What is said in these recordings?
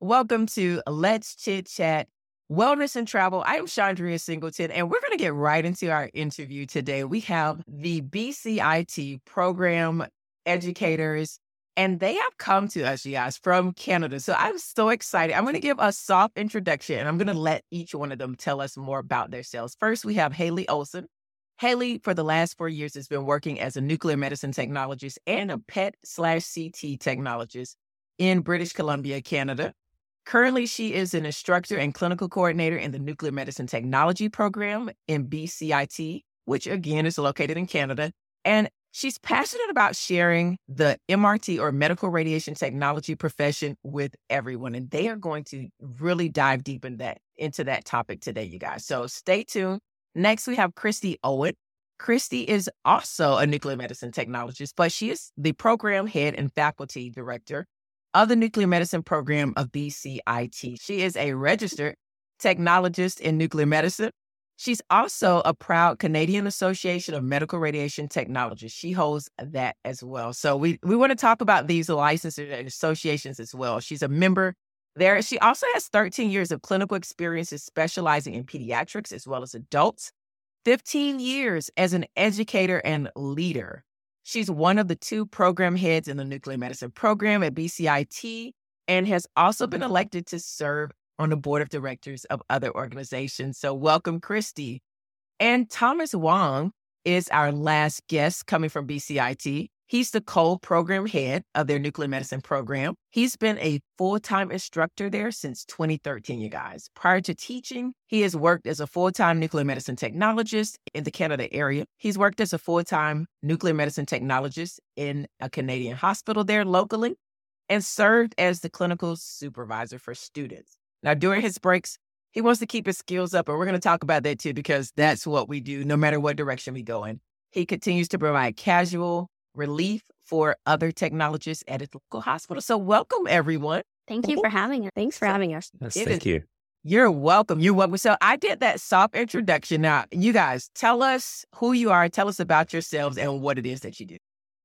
Welcome to Let's Chit Chat Wellness and Travel. I am Chandria Singleton, and we're going to get right into our interview today. We have the BCIT program educators, and they have come to us, guys, from Canada. So I'm so excited. I'm going to give a soft introduction, and I'm going to let each one of them tell us more about themselves. First, we have Haley Olson. Haley, for the last four years, has been working as a nuclear medicine technologist and a PET slash CT technologist in British Columbia, Canada. Currently, she is an instructor and clinical coordinator in the Nuclear Medicine Technology Program in BCIT, which again is located in Canada. And she's passionate about sharing the MRT or medical radiation technology profession with everyone. And they are going to really dive deep in that into that topic today, you guys. So stay tuned. Next, we have Christy Owen. Christy is also a nuclear medicine technologist, but she is the program head and faculty director of the nuclear medicine program of BCIT. She is a registered technologist in nuclear medicine. She's also a proud Canadian Association of Medical Radiation Technologists. She holds that as well. So we, we want to talk about these licenses and associations as well. She's a member there. She also has 13 years of clinical experiences specializing in pediatrics as well as adults, 15 years as an educator and leader. She's one of the two program heads in the nuclear medicine program at BCIT and has also been elected to serve on the board of directors of other organizations. So, welcome, Christy. And Thomas Wong is our last guest coming from BCIT. He's the co program head of their nuclear medicine program. He's been a full time instructor there since 2013, you guys. Prior to teaching, he has worked as a full time nuclear medicine technologist in the Canada area. He's worked as a full time nuclear medicine technologist in a Canadian hospital there locally and served as the clinical supervisor for students. Now, during his breaks, he wants to keep his skills up, and we're going to talk about that too, because that's what we do no matter what direction we go in. He continues to provide casual, relief for other technologists at its local hospital. So, welcome everyone. Thank you for having us. Thanks for having us. Yes, thank is, you. You're welcome. You're welcome. So, I did that soft introduction. Now, you guys, tell us who you are, tell us about yourselves and what it is that you do.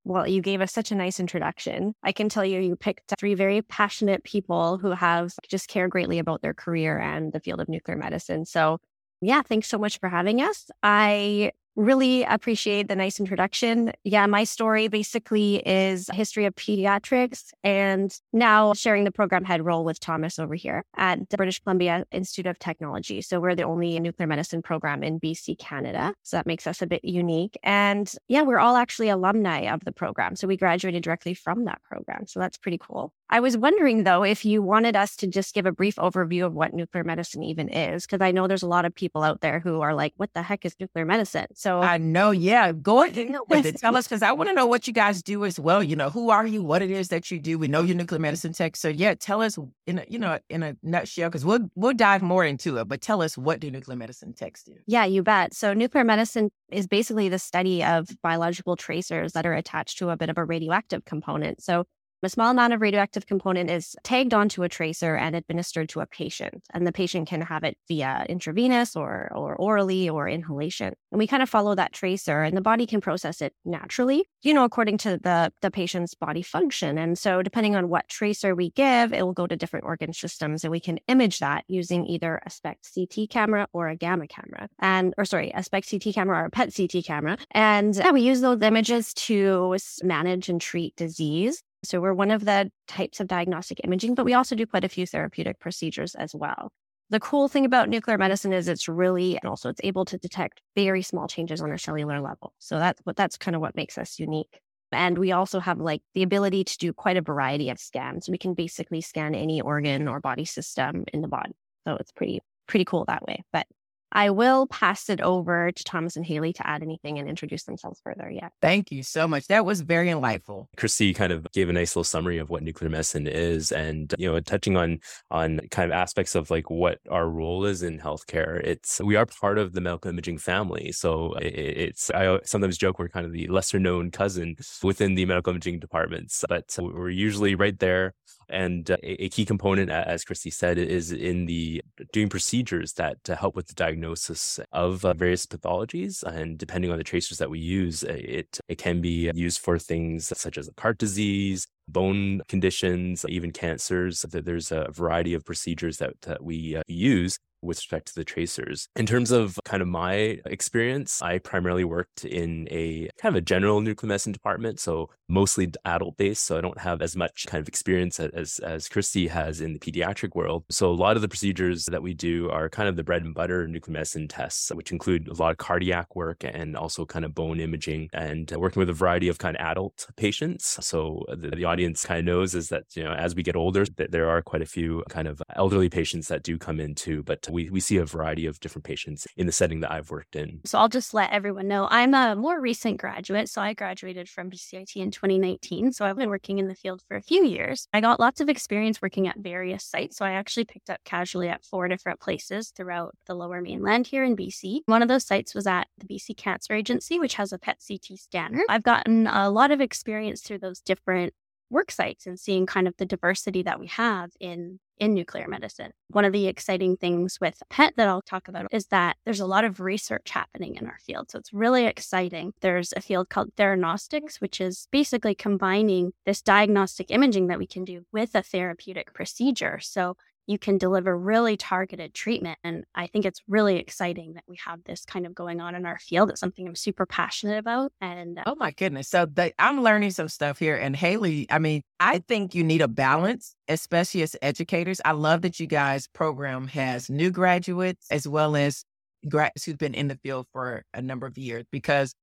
Well, you gave us such a nice introduction. I can tell you, you picked three very passionate people who have just care greatly about their career and the field of nuclear medicine. So, yeah, thanks so much for having us. I Really appreciate the nice introduction. Yeah, my story basically is history of pediatrics and now sharing the program head role with Thomas over here at the British Columbia Institute of Technology. So we're the only nuclear medicine program in BC, Canada. So that makes us a bit unique. And yeah, we're all actually alumni of the program. So we graduated directly from that program. So that's pretty cool. I was wondering though, if you wanted us to just give a brief overview of what nuclear medicine even is, because I know there's a lot of people out there who are like, what the heck is nuclear medicine? So I know, yeah. Go ahead with it. Tell us because I want to know what you guys do as well. You know, who are you? What it is that you do? We know you're nuclear medicine tech. So yeah, tell us in a, you know in a nutshell because we'll we'll dive more into it. But tell us what do nuclear medicine techs do? Yeah, you bet. So nuclear medicine is basically the study of biological tracers that are attached to a bit of a radioactive component. So a small amount of radioactive component is tagged onto a tracer and administered to a patient. And the patient can have it via intravenous or, or orally or inhalation. And we kind of follow that tracer and the body can process it naturally, you know, according to the, the patient's body function. And so depending on what tracer we give, it will go to different organ systems and we can image that using either a SPECT CT camera or a gamma camera. And, or sorry, a SPECT CT camera or a PET CT camera. And yeah, we use those images to manage and treat disease. So we're one of the types of diagnostic imaging, but we also do quite a few therapeutic procedures as well. The cool thing about nuclear medicine is it's really and also it's able to detect very small changes on a cellular level. So that's what that's kind of what makes us unique. And we also have like the ability to do quite a variety of scans. We can basically scan any organ or body system in the body. So it's pretty pretty cool that way. But I will pass it over to Thomas and Haley to add anything and introduce themselves further. Yeah. Thank you so much. That was very enlightful. Christy kind of gave a nice little summary of what nuclear medicine is and, you know, touching on on kind of aspects of like what our role is in healthcare. It's we are part of the medical imaging family. So it's I sometimes joke we're kind of the lesser known cousin within the medical imaging departments, but we're usually right there and uh, a key component, as Christy said, is in the doing procedures that to help with the diagnosis of uh, various pathologies. And depending on the tracers that we use, it, it can be used for things such as heart disease, bone conditions, even cancers. There's a variety of procedures that, that we uh, use with respect to the tracers. In terms of kind of my experience, I primarily worked in a kind of a general nuclear medicine department, so mostly adult based. So I don't have as much kind of experience as as Christy has in the pediatric world. So a lot of the procedures that we do are kind of the bread and butter nuclear medicine tests, which include a lot of cardiac work and also kind of bone imaging and working with a variety of kind of adult patients. So the, the audience kind of knows is that you know as we get older, that there are quite a few kind of elderly patients that do come in too, we, we see a variety of different patients in the setting that I've worked in. So I'll just let everyone know I'm a more recent graduate. So I graduated from BCIT in 2019. So I've been working in the field for a few years. I got lots of experience working at various sites. So I actually picked up casually at four different places throughout the lower mainland here in BC. One of those sites was at the BC Cancer Agency, which has a PET CT scanner. I've gotten a lot of experience through those different work sites and seeing kind of the diversity that we have in in nuclear medicine. One of the exciting things with PET that I'll talk about is that there's a lot of research happening in our field. So it's really exciting. There's a field called theranostics, which is basically combining this diagnostic imaging that we can do with a therapeutic procedure. So you can deliver really targeted treatment. And I think it's really exciting that we have this kind of going on in our field. It's something I'm super passionate about. And uh, oh my goodness. So the, I'm learning some stuff here. And Haley, I mean, I think you need a balance, especially as educators. I love that you guys program has new graduates as well as grads who've been in the field for a number of years because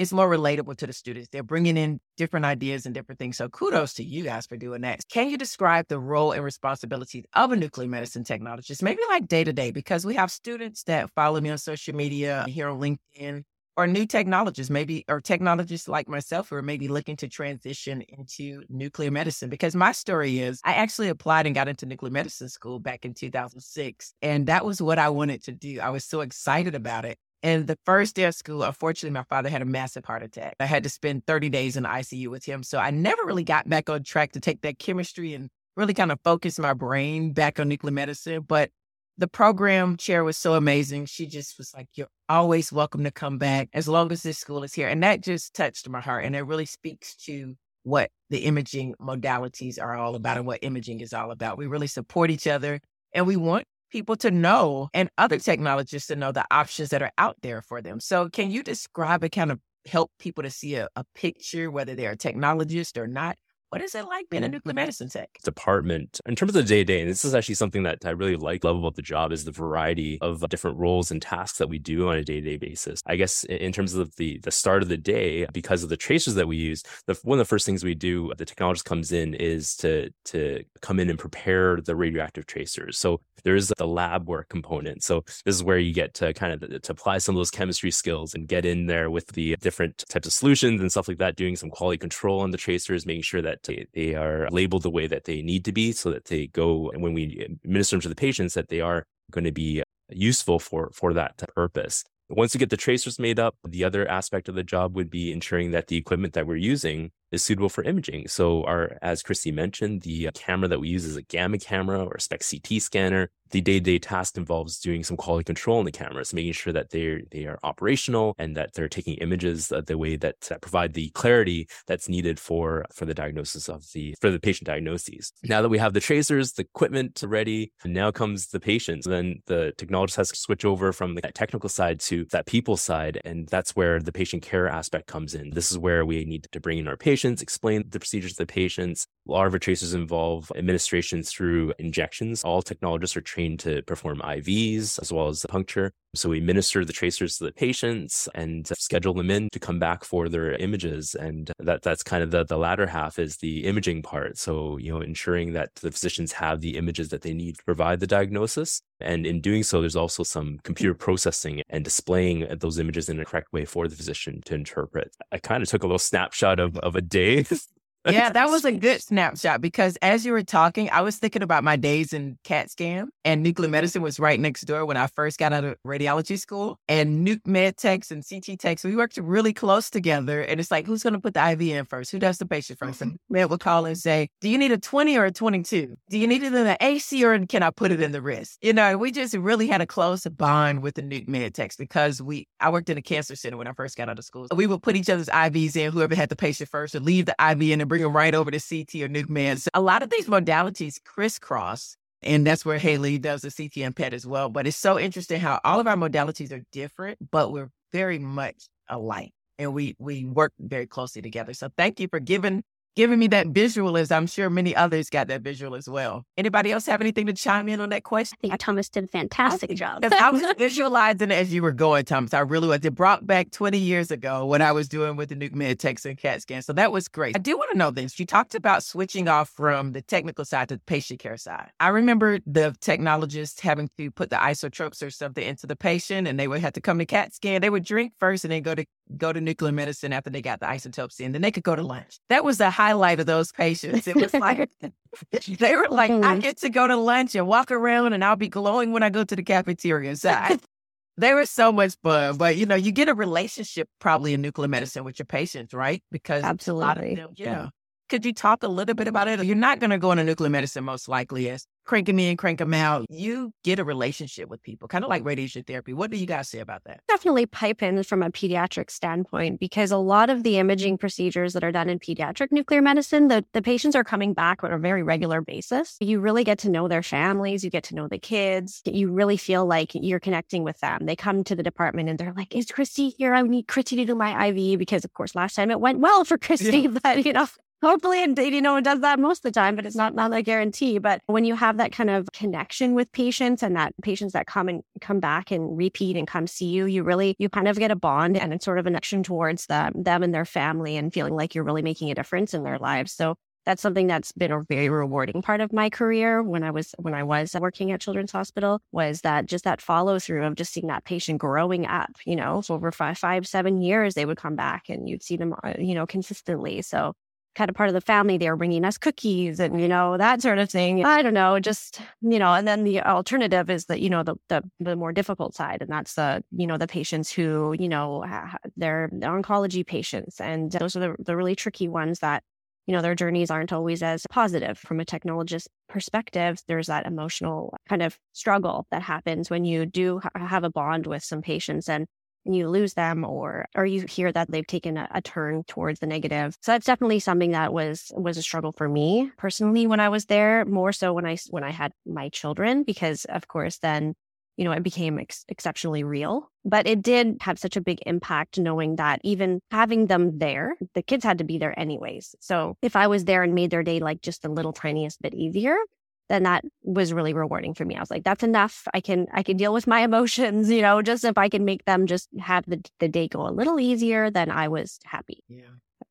it's more relatable to the students. They're bringing in different ideas and different things. So kudos to you guys for doing that. Can you describe the role and responsibilities of a nuclear medicine technologist, maybe like day to day? Because we have students that follow me on social media, here on LinkedIn, or new technologists, maybe, or technologists like myself who are maybe looking to transition into nuclear medicine. Because my story is I actually applied and got into nuclear medicine school back in 2006. And that was what I wanted to do. I was so excited about it. And the first day of school, unfortunately, my father had a massive heart attack. I had to spend 30 days in the ICU with him. So I never really got back on track to take that chemistry and really kind of focus my brain back on nuclear medicine. But the program chair was so amazing. She just was like, You're always welcome to come back as long as this school is here. And that just touched my heart. And it really speaks to what the imaging modalities are all about and what imaging is all about. We really support each other and we want people to know and other technologists to know the options that are out there for them. So, can you describe and kind of help people to see a, a picture, whether they're a technologist or not, what is it like being a nuclear medicine tech? Department. In terms of the day to day, and this is actually something that I really like, love about the job is the variety of uh, different roles and tasks that we do on a day to day basis. I guess in terms of the the start of the day, because of the tracers that we use, the, one of the first things we do, the technologist comes in, is to to come in and prepare the radioactive tracers. So there's the lab work component. So this is where you get to kind of uh, to apply some of those chemistry skills and get in there with the different types of solutions and stuff like that, doing some quality control on the tracers, making sure that they are labeled the way that they need to be so that they go and when we eh, administer them to the patients that they are going to be uh, useful for for that purpose. Once you get the tracers made up, the other aspect of the job would be ensuring that the equipment that we're using is suitable for imaging. So our, as Christy mentioned, the uh, camera that we use is a gamma camera or a SPECT CT scanner the day-to-day task involves doing some quality control on the cameras, making sure that they they are operational and that they're taking images the way that, that provide the clarity that's needed for for the diagnosis of the for the patient diagnoses. Now that we have the tracers, the equipment ready, now comes the patients. Then the technologist has to switch over from the technical side to that people side, and that's where the patient care aspect comes in. This is where we need to bring in our patients, explain the procedures to the patients. A lot of our tracers involve administrations through injections. All technologists are trained to perform IVs as well as puncture. So we administer the tracers to the patients and schedule them in to come back for their images. And that that's kind of the, the latter half is the imaging part. So, you know, ensuring that the physicians have the images that they need to provide the diagnosis. And in doing so, there's also some computer processing and displaying those images in a correct way for the physician to interpret. I kind of took a little snapshot of, of a day yeah, that was a good snapshot because as you were talking, I was thinking about my days in CAT scan and nuclear mm-hmm. medicine was right next door when I first got out of radiology school. And nuke med techs and CT techs, we worked really close together. And it's like, who's going to put the IV in first? Who does the patient first? And mm-hmm. med would call and say, do you need a 20 or a 22? Do you need it in the AC or can I put it in the wrist? You know, we just really had a close bond with the nuke med techs because we, I worked in a cancer center when I first got out of school. We would put each other's IVs in, whoever had the patient first, or leave the IV in and bring them right over to CT or nuke med. So a lot of these modalities crisscross. And that's where Haley does the CT and PET as well. But it's so interesting how all of our modalities are different, but we're very much alike. And we we work very closely together. So thank you for giving giving me that visual as I'm sure many others got that visual as well. Anybody else have anything to chime in on that question? I think Thomas did a fantastic job. I was visualizing as you were going, Thomas. I really was. It brought back 20 years ago when I was doing with the Nuke Med Techs and CAT scan. So that was great. I do want to know this. You talked about switching off from the technical side to the patient care side. I remember the technologists having to put the isotopes or something into the patient and they would have to come to CAT scan. They would drink first and then go to go to nuclear medicine after they got the isotopes in. Then they could go to lunch. That was the highlight of those patients. It was like they were like, I Mm. get to go to lunch and walk around and I'll be glowing when I go to the cafeteria. So I- they were so much fun. But you know, you get a relationship probably in nuclear medicine with your patients, right? Because a lot of Absolutely. them, yeah. Could you talk a little bit about it? You're not going to go into nuclear medicine most likely as crank them in, crank them out. You get a relationship with people, kind of like radiation therapy. What do you guys say about that? definitely pipe in from a pediatric standpoint because a lot of the imaging procedures that are done in pediatric nuclear medicine, the, the patients are coming back on a very regular basis. You really get to know their families, you get to know the kids, you really feel like you're connecting with them. They come to the department and they're like, Is Christy here? I need Christy to do my IV because, of course, last time it went well for Christy, but you know, Hopefully, and you know, it does that most of the time, but it's not not a guarantee. But when you have that kind of connection with patients and that patients that come and come back and repeat and come see you, you really you kind of get a bond and it's sort of an action towards them, them and their family, and feeling like you're really making a difference in their lives. So that's something that's been a very rewarding part of my career when I was when I was working at Children's Hospital was that just that follow through of just seeing that patient growing up. You know, so over five, five, seven years, they would come back and you'd see them, uh, you know, consistently. So kind of part of the family. They were bringing us cookies and, you know, that sort of thing. I don't know, just, you know, and then the alternative is that, you know, the, the, the more difficult side. And that's the, you know, the patients who, you know, they're oncology patients. And those are the, the really tricky ones that, you know, their journeys aren't always as positive from a technologist perspective. There's that emotional kind of struggle that happens when you do ha- have a bond with some patients and you lose them or or you hear that they've taken a, a turn towards the negative. So that's definitely something that was was a struggle for me personally when i was there more so when i when i had my children because of course then you know it became ex- exceptionally real. But it did have such a big impact knowing that even having them there the kids had to be there anyways. So if i was there and made their day like just a little tiniest bit easier then that was really rewarding for me. I was like, that's enough. I can I can deal with my emotions, you know, just if I can make them just have the, the day go a little easier, then I was happy. Yeah.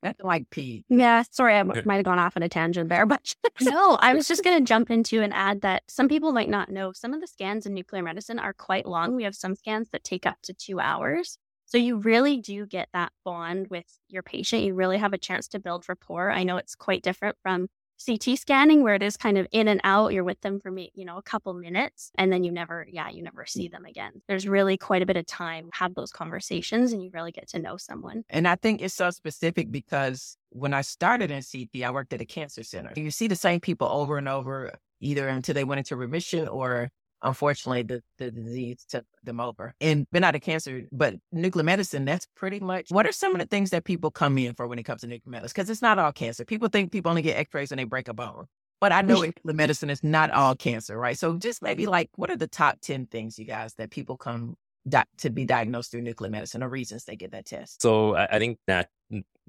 That's like Pete. Yeah, sorry, I might have gone off on a tangent there, but no, I was just going to jump into and add that some people might not know some of the scans in nuclear medicine are quite long. We have some scans that take up to two hours. So you really do get that bond with your patient. You really have a chance to build rapport. I know it's quite different from CT scanning where it is kind of in and out. You're with them for me, you know, a couple minutes and then you never, yeah, you never see mm. them again. There's really quite a bit of time have those conversations and you really get to know someone. And I think it's so specific because when I started in CT, I worked at a cancer center. You see the same people over and over, either until they went into remission or unfortunately the, the disease took them over. And been out of cancer, but nuclear medicine, that's pretty much what are some of the things that people come in for when it comes to nuclear medicine? Because it's not all cancer. People think people only get x-rays when they break a bone. But I know nuclear medicine is not all cancer, right? So just maybe like what are the top 10 things, you guys, that people come di- to be diagnosed through nuclear medicine or reasons they get that test? So I, think nat-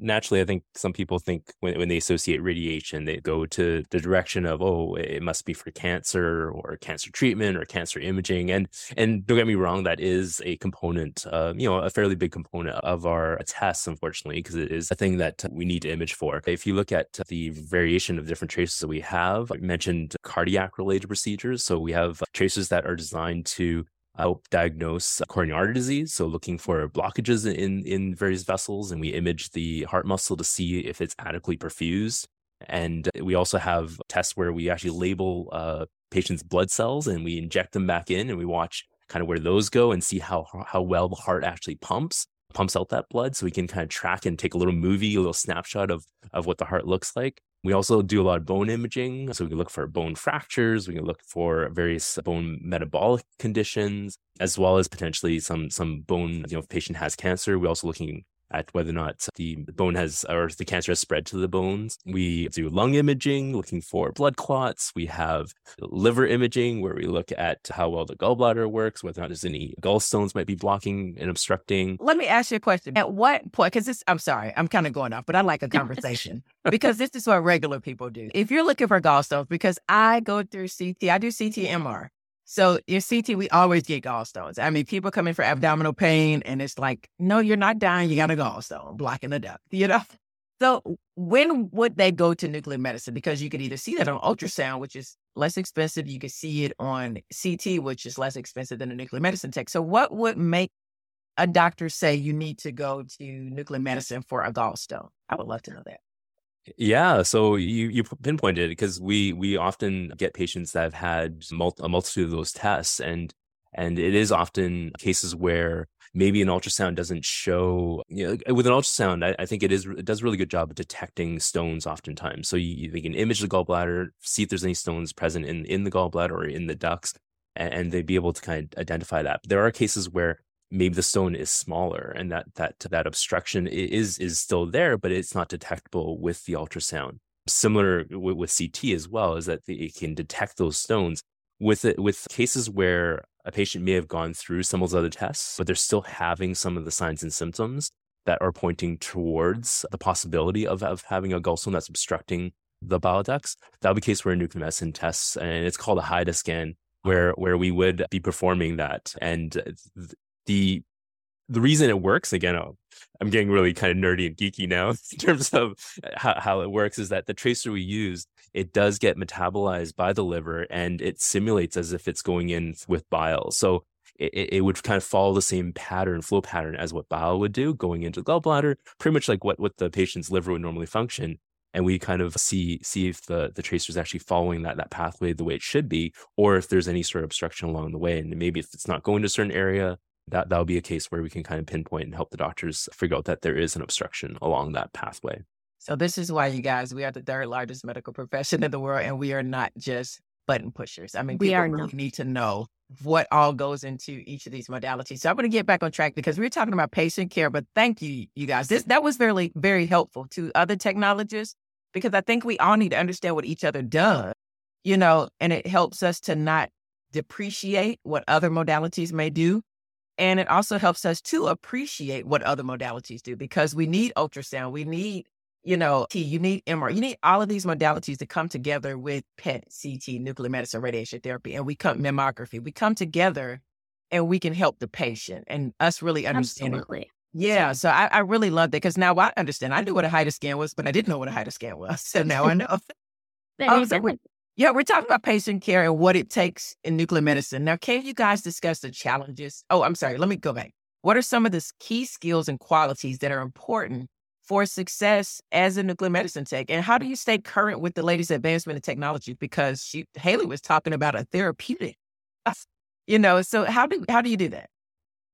naturally, I think some people think when, when they associate radiation, they go to the direction of, oh, it must be for cancer or cancer treatment or cancer imaging. And and don't get me wrong, that is a component, uh, you know, a fairly big component of our tests, unfortunately, because it is a thing that we need to image for. If you look at the variation of different traces that we have, I mentioned cardiac related procedures. So we have tracers that are designed to help diagnose coronary artery disease. So looking for blockages in, in various vessels, and we image the heart muscle to see if it's adequately perfused. And we also have tests where we actually label uh, patients' blood cells and we inject them back in and we watch kind of where those go and see how how well the heart actually pumps pumps out that blood so we can kind of track and take a little movie a little snapshot of of what the heart looks like we also do a lot of bone imaging. So we can look for bone fractures, we can look for various bone metabolic conditions, as well as potentially some some bone, you know, if patient has cancer. We're also looking at whether or not the bone has or the cancer has spread to the bones. We do lung imaging, looking for blood clots. We have liver imaging, where we look at how well the gallbladder works, whether or not there's any gallstones might be blocking and obstructing. Let me ask you a question. At what point, because this, I'm sorry, I'm kind of going off, but I like a conversation because this is what regular people do. If you're looking for gallstones, because I go through CT, I do CT MR. So your CT, we always get gallstones. I mean, people come in for abdominal pain and it's like, no, you're not dying. You got a gallstone blocking the duct, you know? So when would they go to nuclear medicine? Because you could either see that on ultrasound, which is less expensive. You could see it on CT, which is less expensive than a nuclear medicine tech. So what would make a doctor say you need to go to nuclear medicine for a gallstone? I would love to know that. Yeah, so you you pinpointed it because we we often get patients that have had mul- a multitude of those tests, and and it is often cases where maybe an ultrasound doesn't show. You know, with an ultrasound, I, I think it is it does a really good job of detecting stones. Oftentimes, so you, they can image the gallbladder, see if there's any stones present in in the gallbladder or in the ducts, and, and they'd be able to kind of identify that. But there are cases where maybe the stone is smaller and that that that obstruction is is still there but it's not detectable with the ultrasound. Similar with, with ct as well is that it can detect those stones with it with cases where a patient may have gone through some of those other tests but they're still having some of the signs and symptoms that are pointing towards the possibility of, of having a gallstone that's obstructing the bile ducts. That would be a case where a nuclear medicine tests and it's called a HIDA scan where where we would be performing that and the the reason it works again oh, i'm getting really kind of nerdy and geeky now in terms of uh, how, how it works is that the tracer we use it does get metabolized by the liver and it simulates as if it's going in with bile. So it, it would kind of follow the same pattern flow pattern as what bile would do going into the gallbladder pretty much like what, what the patient's liver would normally function. And we kind of see see if the the tracer is actually following that that pathway the way it should be or if there's any sort of obstruction along the way. And maybe if it's not going to a certain area that that'll be a case where we can kind of pinpoint and help the doctors figure out that there is an obstruction along that pathway. So this is why you guys, we are the third largest medical profession in the world, and we are not just button pushers. I mean, we are really need to know what all goes into each of these modalities. So I'm going to get back on track because we are talking about patient care, but thank you, you guys. This that was very, very helpful to other technologists because I think we all need to understand what each other does, you know, and it helps us to not depreciate what other modalities may do and it also helps us to appreciate what other modalities do because we need ultrasound, we need, you know, T, you need MR, you need all of these modalities to come together with PET, CT, nuclear medicine, radiation therapy, and we come mammography. We come together and we can help the patient and us really understanding. Absolutely. Yeah, so I, I really love that because now I understand. I knew what a HIDA scan was, but I didn't know what a HIDA scan was. So now I know. oh, so yeah, we're talking about patient care and what it takes in nuclear medicine. Now, can you guys discuss the challenges? Oh, I'm sorry. Let me go back. What are some of the key skills and qualities that are important for success as a nuclear medicine tech? And how do you stay current with the latest advancement in technology? Because she, Haley was talking about a therapeutic, you know. So how do how do you do that?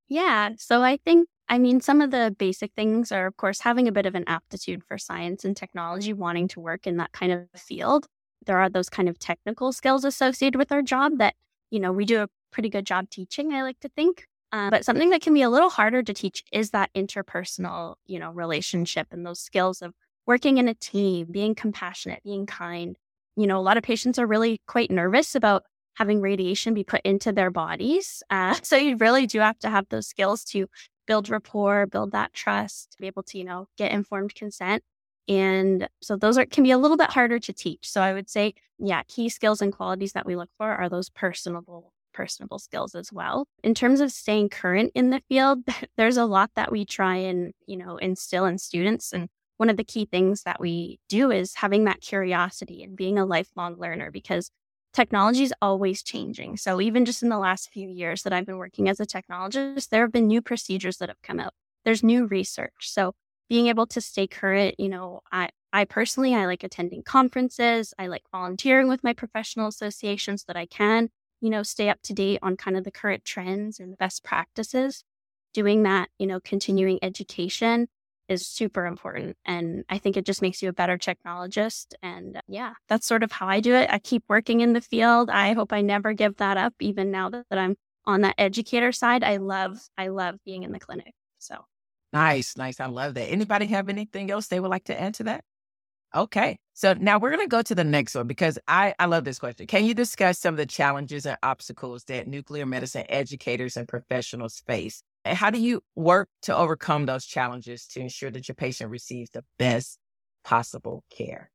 Yeah. So I think I mean, some of the basic things are, of course, having a bit of an aptitude for science and technology, wanting to work in that kind of field there are those kind of technical skills associated with our job that, you know, we do a pretty good job teaching, I like to think. Uh, but something that can be a little harder to teach is that interpersonal, you know, relationship and those skills of working in a team, being compassionate, being kind. You know, a lot of patients are really quite nervous about having radiation be put into their bodies. Uh, so you really do have to have those skills to build rapport, build that trust, to be able to, you know, get informed consent. And so those are can be a little bit harder to teach. So I would say, yeah, key skills and qualities that we look for are those personable personable skills as well. In terms of staying current in the field, there's a lot that we try and, you know, instill in students and one of the key things that we do is having that curiosity and being a lifelong learner because technology is always changing. So even just in the last few years that I've been working as a technologist, there have been new procedures that have come out. There's new research. So being able to stay current, you know, I, I personally, I like attending conferences. I like volunteering with my professional associations so that I can, you know, stay up to date on kind of the current trends and the best practices. Doing that, you know, continuing education is super important. And I think it just makes you a better technologist. And yeah, that's sort of how I do it. I keep working in the field. I hope I never give that up, even now that, that I'm on that educator side. I love, I love being in the clinic. So nice, nice. I love that. Anybody have anything else they would like to add to that? Okay. So now we're going to go to the next one because I, I love this question. Can you discuss some of the challenges and obstacles that nuclear medicine educators and professionals face and how do you work to overcome those challenges to ensure that your patient receives the best possible care?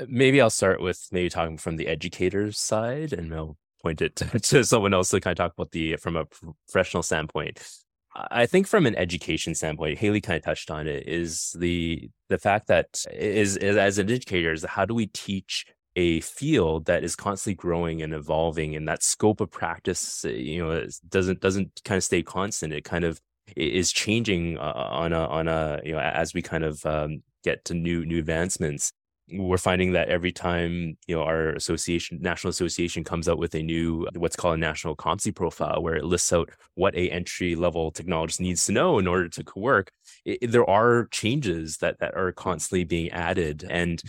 Uh, maybe I'll start with maybe talking from the educator's side and I'll point it to, to someone else to kind of talk about the from a professional standpoint. I think from an education standpoint, Haley kind of touched on it, is the the fact that is, is as is how do we teach a field that is constantly growing and evolving and that scope of practice you know doesn't doesn't kind of stay constant it kind of is changing uh, on a on a you know as we kind of um, get to new new advancements we're finding that every time you know our association national association comes out with a new what's called a national competency profile where it lists out what a entry level technologist needs to know in order to work it, there are changes that that are constantly being added. And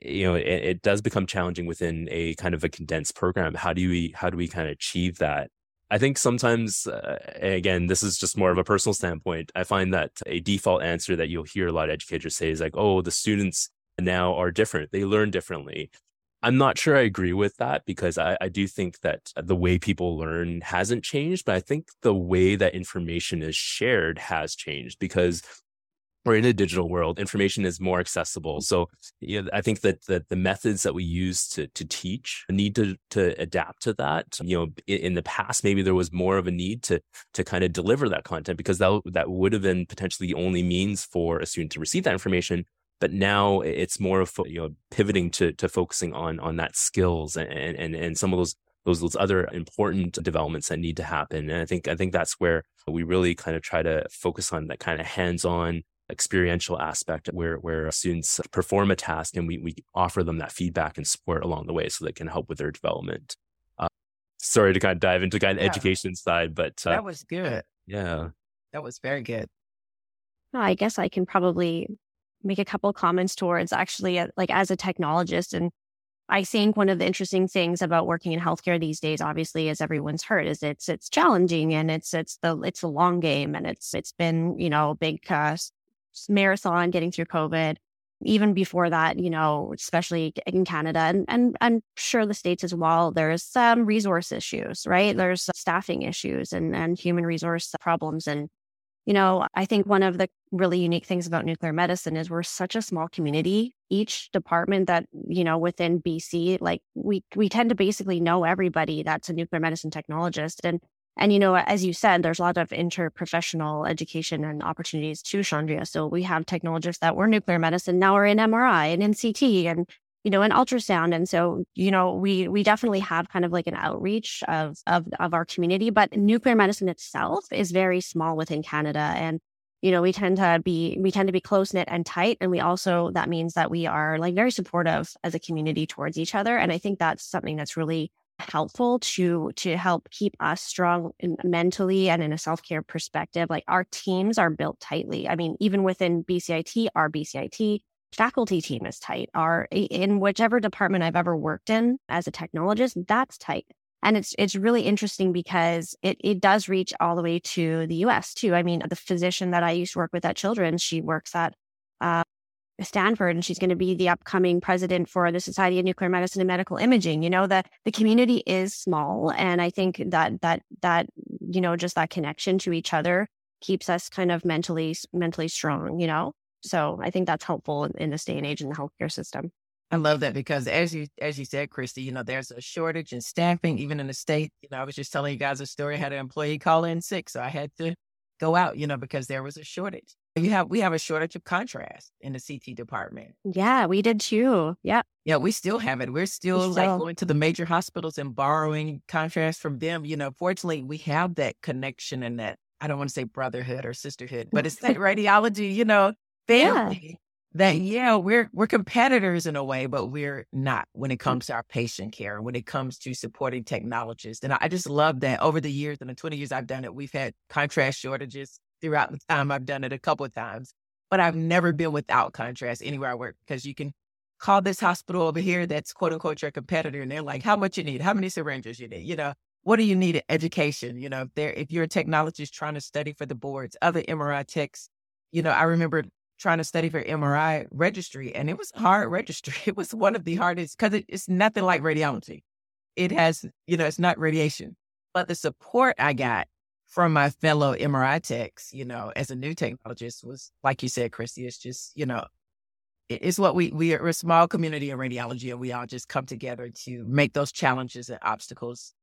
you know it, it, does become challenging within a kind of a condensed program. How do we how do we kind of achieve that? I think sometimes uh, again this is just more of a personal standpoint. I find that a default answer that you'll hear a lot of educators say is like oh the students now are different. They learn differently. I'm not sure i agree with that because I, I do think that the way people learn hasn't changed but i think the way that information is shared has changed because we're in a digital world. Information is more accessible. Mm. So you know, i think that the, the methods that we use to, to teach need to, to adapt to that. You know in, in the past maybe there was more of a need to to kind of deliver that content because that, that would have been potentially the only means for a student to receive that information but now it's more of you know pivoting to to focusing on on that skills and and and some of those those those other important developments that need to happen and i think i think that's where we really kind of try to focus on that kind of hands-on experiential aspect where where students perform a task and we, we offer them that feedback and support along the way so they can help with their development. Uh, sorry to kind of dive into kind of yeah. education side, but uh, that was good. Yeah, that was very good. I guess I can probably make a couple comments towards actually uh, like as a technologist and I think one of the interesting things about working in healthcare these days, obviously, as everyone's heard, is it's it's challenging and it's it's the it's a long game and it's it's been you know big uh, marathon getting through COVID. Even before that, you know, especially in Canada and, and I'm sure the States as well, there's some resource issues, right? There's staffing issues and, and human resource problems. And, you know, I think one of the really unique things about nuclear medicine is we're such a small community. Each department that, you know, within BC, like we we tend to basically know everybody that's a nuclear medicine technologist. And and, you know, as you said, there's a lot of interprofessional education and opportunities to Chandria. So we have technologists that were nuclear medicine now are in MRI and in CT and, you know, an ultrasound. And so, you know, we we definitely have kind of like an outreach of of of our community, but nuclear medicine itself is very small within Canada. And, you know, we tend to be we tend to be close knit and tight. And we also that means that we are like very supportive as a community towards each other. And I think that's something that's really helpful to to help keep us strong mentally and in a self-care perspective like our teams are built tightly i mean even within bcit our bcit faculty team is tight our in whichever department i've ever worked in as a technologist that's tight and it's it's really interesting because it it does reach all the way to the us too i mean the physician that i used to work with at children she works at uh, Stanford and she's going to be the upcoming president for the Society of Nuclear Medicine and Medical Imaging. You know, that the community is small. And I think that that that, you know, just that connection to each other keeps us kind of mentally mentally strong, you know? So I think that's helpful in, in this day and age in the healthcare system. I love that because as you as you said, Christy, you know, there's a shortage in staffing, even in the state. You know, I was just telling you guys a story. I had an employee call in sick, so I had to go out, you know, because there was a shortage You have we have a shortage of contrast in the CT department. Yeah, we did too. Yeah. Yeah, we still have it. We're still, We like still- going to the major hospitals and borrowing contrast from them. You know, fortunately, we have that connection and that I don't want to say brotherhood or sisterhood, but it's that radiology, you know, Yeah. family. That yeah, we're we're competitors in a way, but we're not when it mm. comes to our patient care and when it comes to supporting technologists. And I, I just love that over the years, and the 20 years I've done it, we've had contrast shortages throughout the time I've done it a couple of times. But I've never been without contrast anywhere I work because you can call this hospital over here that's quote unquote your competitor and they're like, how much you need, how many syringes you need, you know, what do you need? Education, you know, if if you're a technologist trying to study for the boards, other MRI techs, you know, I remember trying to study for MRI registry and it was hard registry. It was one of the hardest because it, it's nothing like radiology. It has, you know, it's not radiation. But the support I got from my fellow MRI techs, you know, as a new technologist was, like you said, Christy, it's just, you know, it- it's what we we are a small community in radiology, and we all just come together to make those challenges and obstacles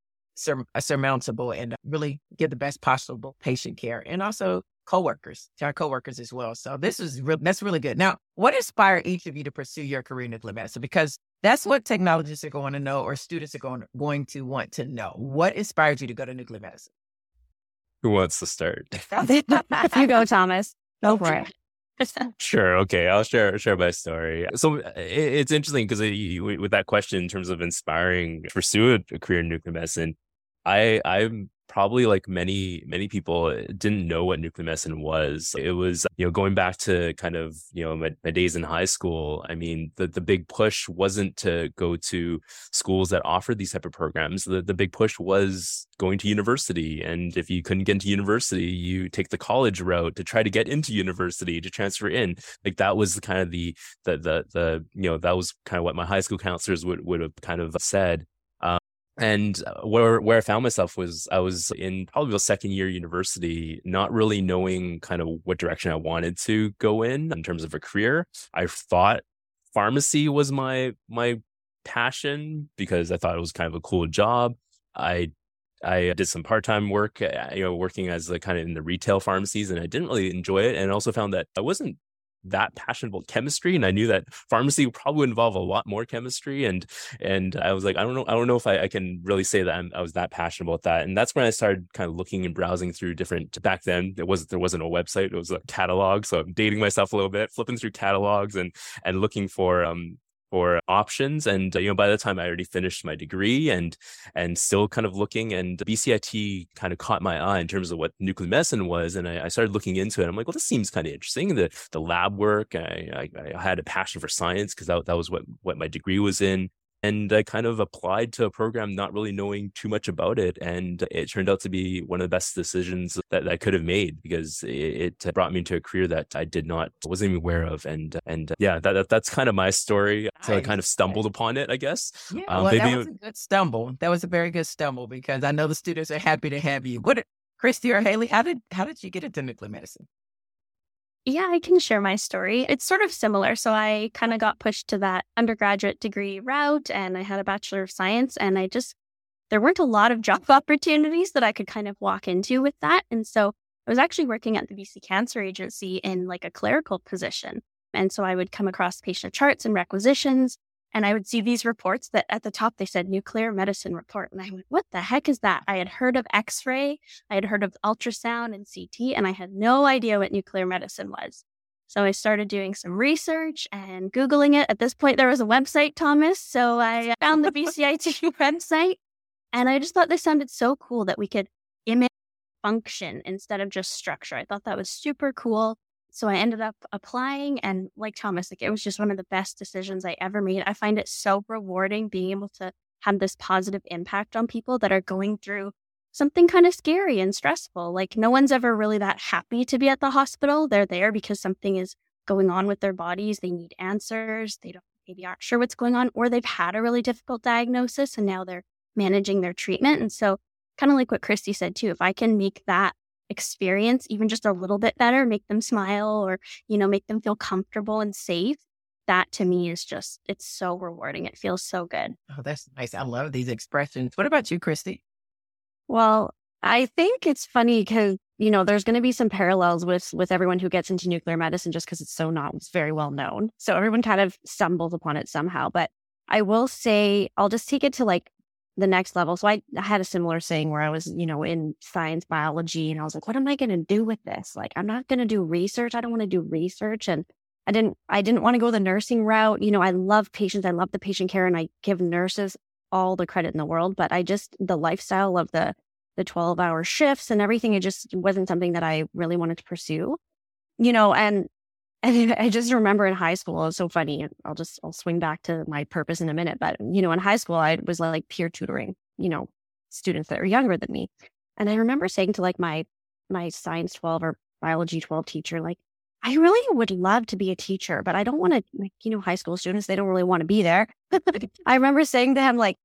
uh, surmountable, and really give the best possible patient care, and also coworkers to our coworkers as well. So this is re- that's really good. Now, what inspired each of you to pursue your career in nuclear medicine? Because that's what technologists are going to know, or students are going going to want to know. What inspired you to go to nuclear medicine? Who wants to start? you go, Thomas. Go for it. Sure. Okay. I'll share share my story. So uh, it, it's interesting because with that question in terms of inspiring pursue a, a career in nuclear medicine, I I'm probably like many many people uh, didn't know what nuclear medicine was. It was you know going back to kind of you know my, my days in high school. I mean the the big push wasn't to go to schools that offered these type of programs. The the big push was going to university, and if you couldn't get into university, you take the college route to try to get into university to transfer in. Like that was kind of the the the the you know that was kind of what my high school counselors would would have kind of said. And uh, where where I found myself was I was in probably the second year university, not really knowing kind of what direction I wanted to go in in terms of a career. I thought pharmacy was my my passion because I thought it was kind of a cool job. I I did some part time work, uh, you know, working as like kind of in the retail pharmacies, and I didn't really enjoy it. And also found that I wasn't that passionate about chemistry, and I knew that pharmacy would probably involve a lot more chemistry. And and I was like, I don't know, I don't know if I, I can really say that I'm, I was that passionate about that. And that's when I started kind of looking and browsing through different. Back then, it was there wasn't a website; it was a catalog. So I'm dating myself a little bit, flipping through catalogs and and looking for um for options and uh, you know by the time i already finished my degree and and still kind of looking and bcit kind of caught my eye in terms of what nuclear medicine was and i, I started looking into it i'm like well this seems kind of interesting the the lab work i i, I had a passion for science because that, that was what what my degree was in and I kind of applied to a program not really knowing too much about it. And it turned out to be one of the best decisions that, that I could have made because it, it brought me into a career that I did not, wasn't even aware of. And, and yeah, that, that that's kind of my story. So I kind of stumbled upon it, I guess. Yeah, Um, well, maybe that was a good stumble. That was a very good stumble because I know the students are happy to have you. What, Christy or Haley? How did how did you get into nuclear medicine? Yeah, I can share my story. It's sort of similar. So I kind of got pushed to that undergraduate degree route and I had a Bachelor of Science and I just, there weren't a lot of job opportunities that I could kind of walk into with that. And so I was actually working at the BC Cancer Agency in like a clerical position. And so I would come across patient charts and requisitions and I would see these reports that at the top they said nuclear medicine report. And I went, what the heck is that? I had heard of x ray, I had heard of ultrasound and CT, and I had no idea what nuclear medicine was. So I started doing some research and Googling it. At this point, there was a website, Thomas. So I found the BCIT website and I just thought this sounded so cool that we could image function instead of just structure. I thought that was super cool. So I ended up applying and like Thomas, like it was just one of the best decisions I ever made. I find it so rewarding being able to have this positive impact on people that are going through something kind of scary and stressful. Like no one's ever really that happy to be at the hospital. They're there because something is going on with their bodies. They need answers. They don't maybe aren't sure what's going on, or they've had a really difficult diagnosis and now they're managing their treatment. And so kind of like what Christy said too, if I can make that experience even just a little bit better, make them smile or, you know, make them feel comfortable and safe, that to me is just, it's so rewarding. It feels so good. Oh, that's nice. I love these expressions. What about you, Christy? Well, I think it's funny because you know, there's going to be some parallels with with everyone who gets into nuclear medicine just because it's so not it's very well known. So everyone kind of stumbles upon it somehow. But I will say, I'll just take it to like the next level. So I, I had a similar saying where I was, you know, in science biology and I was like, what am I going to do with this? Like, I'm not going to do research. I don't want to do research. And I didn't, I didn't want to go the nursing route. You know, I love patients. I love the patient care and I give nurses all the credit in the world, but I just, the lifestyle of the, the 12 hour shifts and everything, it just wasn't something that I really wanted to pursue, you know, and and I just remember in high school, it was so funny. I'll just, I'll swing back to my purpose in a minute. But, you know, in high school, I was like peer tutoring, you know, students that are younger than me. And I remember saying to like my, my science 12 or biology 12 teacher, like, I really would love to be a teacher, but I don't want to, like, you know, high school students, they don't really want to be there. I remember saying to him, like,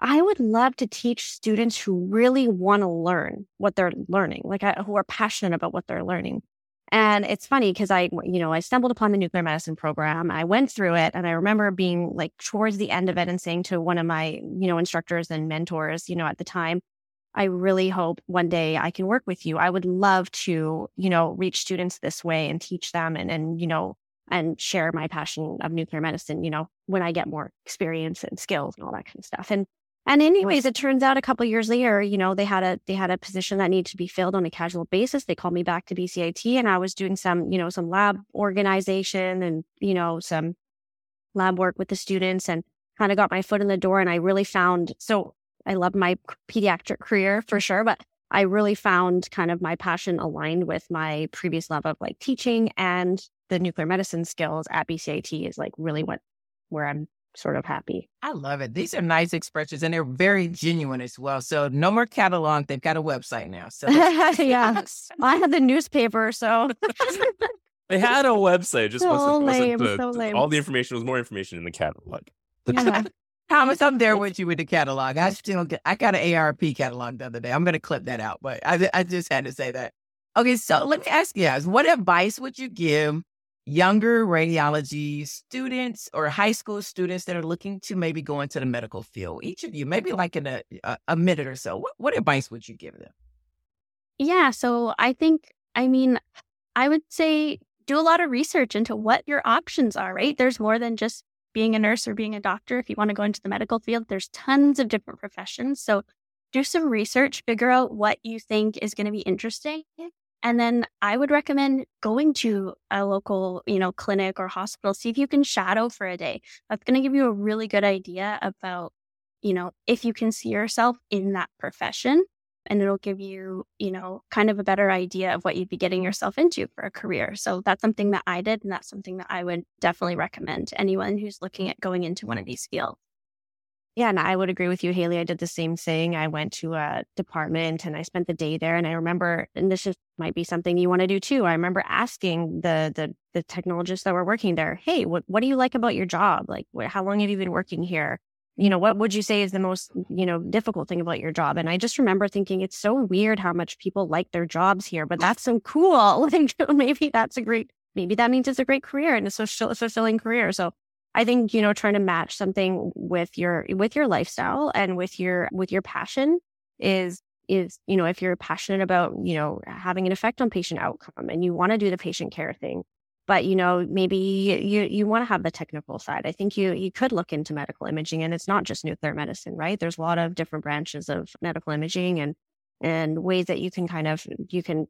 I would love to teach students who really want to learn what they're learning, like uh, who are passionate about what they're learning. And it's funny because I, you know, I stumbled upon the nuclear medicine program. I went through it and I remember being like towards the end of it and saying to one of my, you know, instructors and mentors, you know, at the time, I really hope one day I can work with you. I would love to, you know, reach students this way and teach them and, and, you know, and share my passion of nuclear medicine, you know, when I get more experience and skills and all that kind of stuff. And and anyways, it turns out a couple years later, you know, they had a they had a position that needed to be filled on a casual basis. They called me back to BCIT and I was doing some, you know, some lab organization and, you know, some lab work with the students and kind of got my foot in the door and I really found so I loved my pediatric career for sure, but I really found kind of my passion aligned with my previous love of like teaching and the nuclear medicine skills at BCIT is like really what where I'm sort of happy. I love it. These are nice expressions and they're very genuine as well. So no more catalog. They've got a website now. So yeah, I had the newspaper, so they had a website. Just so wasn't, lame, wasn't the, so lame. all the information was more information in the catalog. Yeah. Thomas, I'm there with you with the catalog. I still get, I got an ARP catalog the other day. I'm going to clip that out, but I, I just had to say that. Okay, so let me ask you guys, what advice would you give younger radiology students or high school students that are looking to maybe go into the medical field? Each of you, maybe like in a, a, minute or so, what, what advice would you give them? Yeah, so I think, I mean, I would say do a lot of research into what your options are, right? There's more than just being a nurse or being a doctor. If you want to go into the medical field, there's tons of different professions. So do some research, figure out what you think is going to be interesting, and then I would recommend going to a local, you know, clinic or hospital, see if you can shadow for a day. That's going to give you a really good idea about, you know, if you can see yourself in that profession. And it'll give you, you know, kind of a better idea of what you'd be getting mm-hmm. yourself into for a career. So that's something that I did. And that's something that I would definitely recommend to anyone who's looking at going into one of these fields. Yeah, and I would agree with you, Haley. I did the same thing. I went to a department and I spent the day there. And I remember, and this might be something you want to do too. I remember asking the the the technologists that were working there, "Hey, what what do you like about your job? Like, how long have you been working here? You know, what would you say is the most you know difficult thing about your job?" And I just remember thinking, it's so weird how much people like their jobs here, but that's so cool. Like, maybe that's a great, maybe that means it's a great career and a fulfilling career. So I think, you know, trying to match something with your with your lifestyle and with your with your passion is is, you know, if you're passionate about, you know, having an effect on patient outcome and you want to do the patient care thing, but you know, maybe you you want to have the technical side. I think you you could look into medical imaging and it's not just nuclear medicine, right? There's a lot of different branches of medical imaging and and ways that you can kind of you can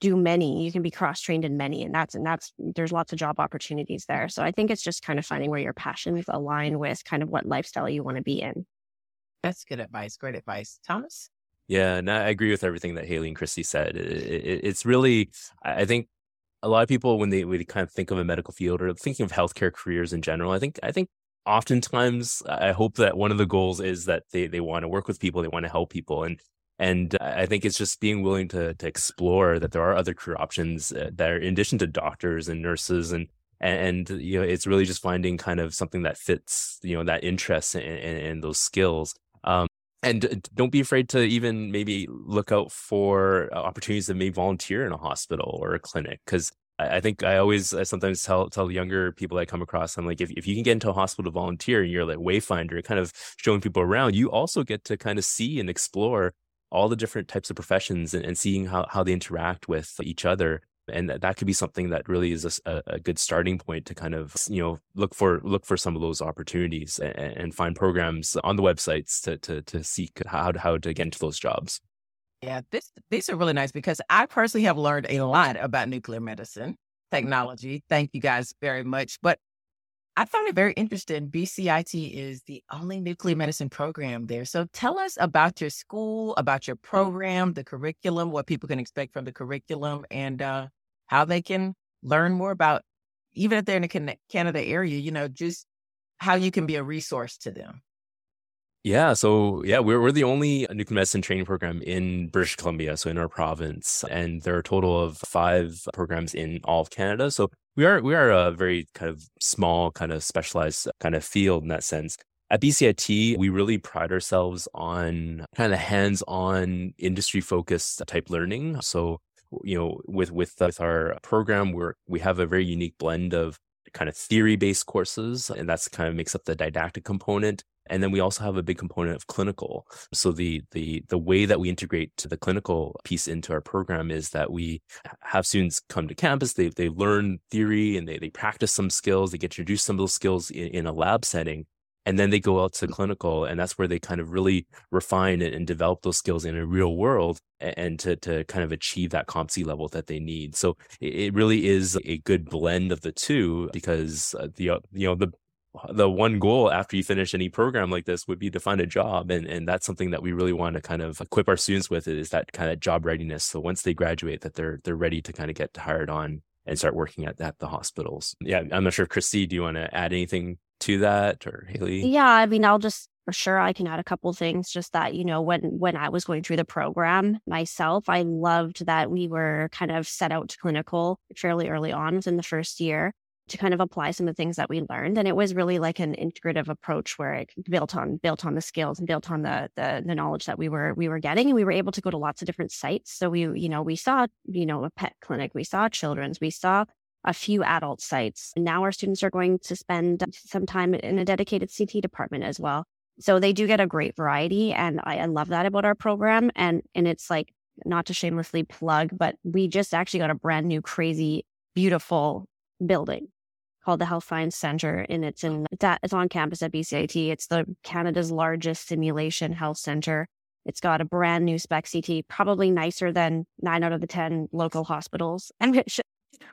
do many you can be cross trained in many and that's and that's there's lots of job opportunities there. So i think it's just kind of finding where your passions align with kind of what lifestyle you want to be in. That's good advice great advice. Thomas? Yeah and i agree with everything that haley and christy said. It, it, it's really i think a lot of people when they, when they kind of think of a medical field or thinking of healthcare careers in general i think i think oftentimes i hope that one of the goals is that they, they want to work with people they want to help people and and I think it's just being willing to to explore that there are other career options uh, that are in addition to doctors and nurses and and, you know it's really just finding kind of something that fits you know that interest and, and, and those skills. Um, and don't be afraid to even maybe look out for opportunities to maybe volunteer in a hospital or a clinic because I think I always I sometimes tell tell younger people I come across I'm like if if you can get into a hospital to volunteer and you're like wayfinder kind of showing people around you also get to kind of see and explore all the different types of professions and, and seeing how, how they interact with each other and that, that could be something that really is a, a, good starting point to kind of you know look for look for some of those opportunities and, and find programs on the websites to to to seek how to, how to get into those jobs. Yeah, this these are really nice because I personally have learned a lot about nuclear medicine technology. Thank you guys very much. But I found it very interesting. BCIT is the only nuclear medicine program there. So tell us about your school, about your program, the curriculum, what people can expect from the curriculum, and uh, how they can learn more about, even if they're in the Canada area, you know, just how you can be a resource to them. Yeah, so yeah, we're we're the only nuclear medicine training program in British Columbia, so in our province, and there are a total of five programs in all of Canada. So we are we are a very kind of small, kind of specialized kind of field in that sense. At BCIT, we really pride ourselves on kind of hands-on, industry-focused type learning. So you know, with with uh, with our program, we're we have a very unique blend of kind of theory based courses and that's kind of makes up the didactic component and then we also have a big component of clinical. So the the the way that we integrate the clinical piece into our program is that we have students come to campus, they they learn theory and they they practice some skills, they get introduced some of those skills in, in a lab setting. And then they go out to clinical, and that's where they kind of really refine it and develop those skills in a real world and to, to kind of achieve that competency level that they need. So it really is a good blend of the two because uh, the, you know, the the one goal after you finish any program like this would be to find a job and and that's something that we really want to kind of equip our students with is that kind of job readiness so once they graduate that they're they're ready to kind of get hired on and start working at, at the hospitals yeah i'm not sure christy do you want to add anything to that or haley yeah i mean i'll just for sure i can add a couple things just that you know when when i was going through the program myself i loved that we were kind of set out to clinical fairly early on within the first year to kind of apply some of the things that we learned. And it was really like an integrative approach where it built on built on the skills and built on the, the the knowledge that we were we were getting. And we were able to go to lots of different sites. So we, you know, we saw, you know, a PET clinic, we saw children's, we saw a few adult sites. Now our students are going to spend some time in a dedicated CT department as well. So they do get a great variety. And I, I love that about our program. And and it's like not to shamelessly plug, but we just actually got a brand new, crazy, beautiful building called the Health Science Center, and it's in it's on campus at BCIT. It's the Canada's largest simulation health center. It's got a brand new SPECT CT, probably nicer than nine out of the ten local hospitals, and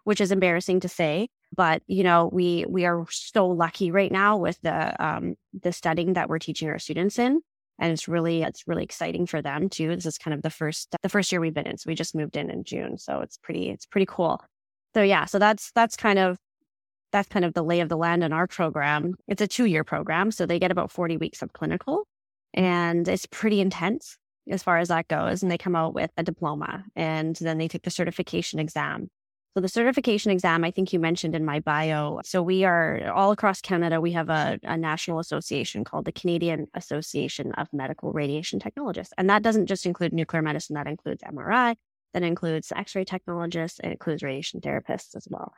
which, is embarrassing to say. But you know, we we are so lucky right now with the um, the studying that we're teaching our students in, and it's really it's really exciting for them too. This is kind of the first the first year we've been in, so we just moved in in June, so it's pretty it's pretty cool. So yeah, so that's that's kind of that's kind of the lay of the land in our program. It's a two year program. So they get about 40 weeks of clinical and it's pretty intense as far as that goes. And they come out with a diploma and then they take the certification exam. So the certification exam, I think you mentioned in my bio. So we are all across Canada. We have a, a national association called the Canadian Association of Medical Radiation Technologists. And that doesn't just include nuclear medicine. That includes MRI. That includes X-ray technologists. It includes radiation therapists as well.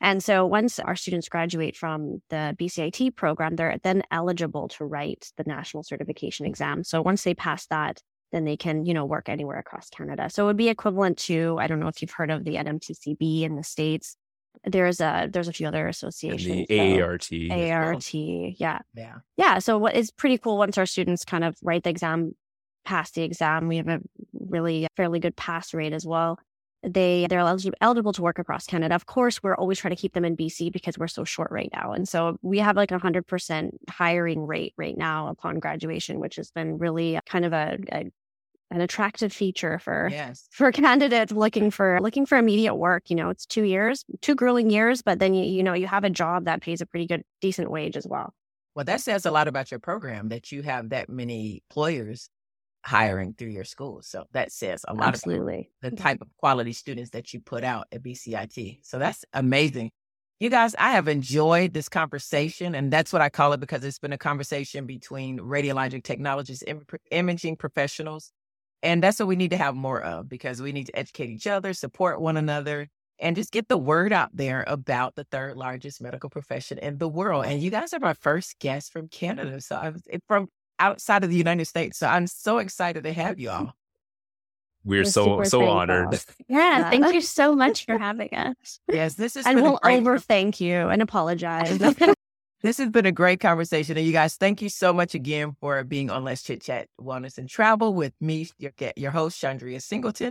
And so once our students graduate from the BCIT program, they're then eligible to write the national certification exam. So once they pass that, then they can, you know, work anywhere across Canada. So it would be equivalent to, I don't know if you've heard of the NMTCB in the States. There's a there's a few other associations. And the ARRT. ARRT, yeah. Yeah. Yeah. So what is pretty cool once our students kind of write the exam, pass the exam, we have a really fairly good pass rate as well they they're eligible to work across Canada. Of course, we're always trying to keep them in BC because we're so short right now, and so we have like a hundred percent hiring rate right now upon graduation, which has been really kind of a, a an attractive feature for yes. for candidates looking for looking for immediate work. You know, it's two years, two grueling years, but then you you know you have a job that pays a pretty good decent wage as well. Well, that says a lot about your program that you have that many employers hiring through your school. So that says a lot Absolutely. about the mm-hmm. type of quality students that you put out at BCIT. So that's amazing. You guys, I have enjoyed this conversation, and that's what I call it because it's been a conversation between radiologic technologists, Im- imaging professionals. And that's what we need to have more of because we need to educate each other, support one another, and just get the word out there about the third largest medical profession in the world. And you guys are my first guest from Canada. So I was eh, from outside of the United States. So I'm so excited to have you all. we're We're so so thankful. honored. Yeah, Yeah. thank you so much for having us. Yes, this is And we'll over thank you and apologize. This has been a great conversation. And you guys, thank you so much again for being on Let's Chit Chat Wellness and Travel with me, your, ge- your host, Chandria Singleton.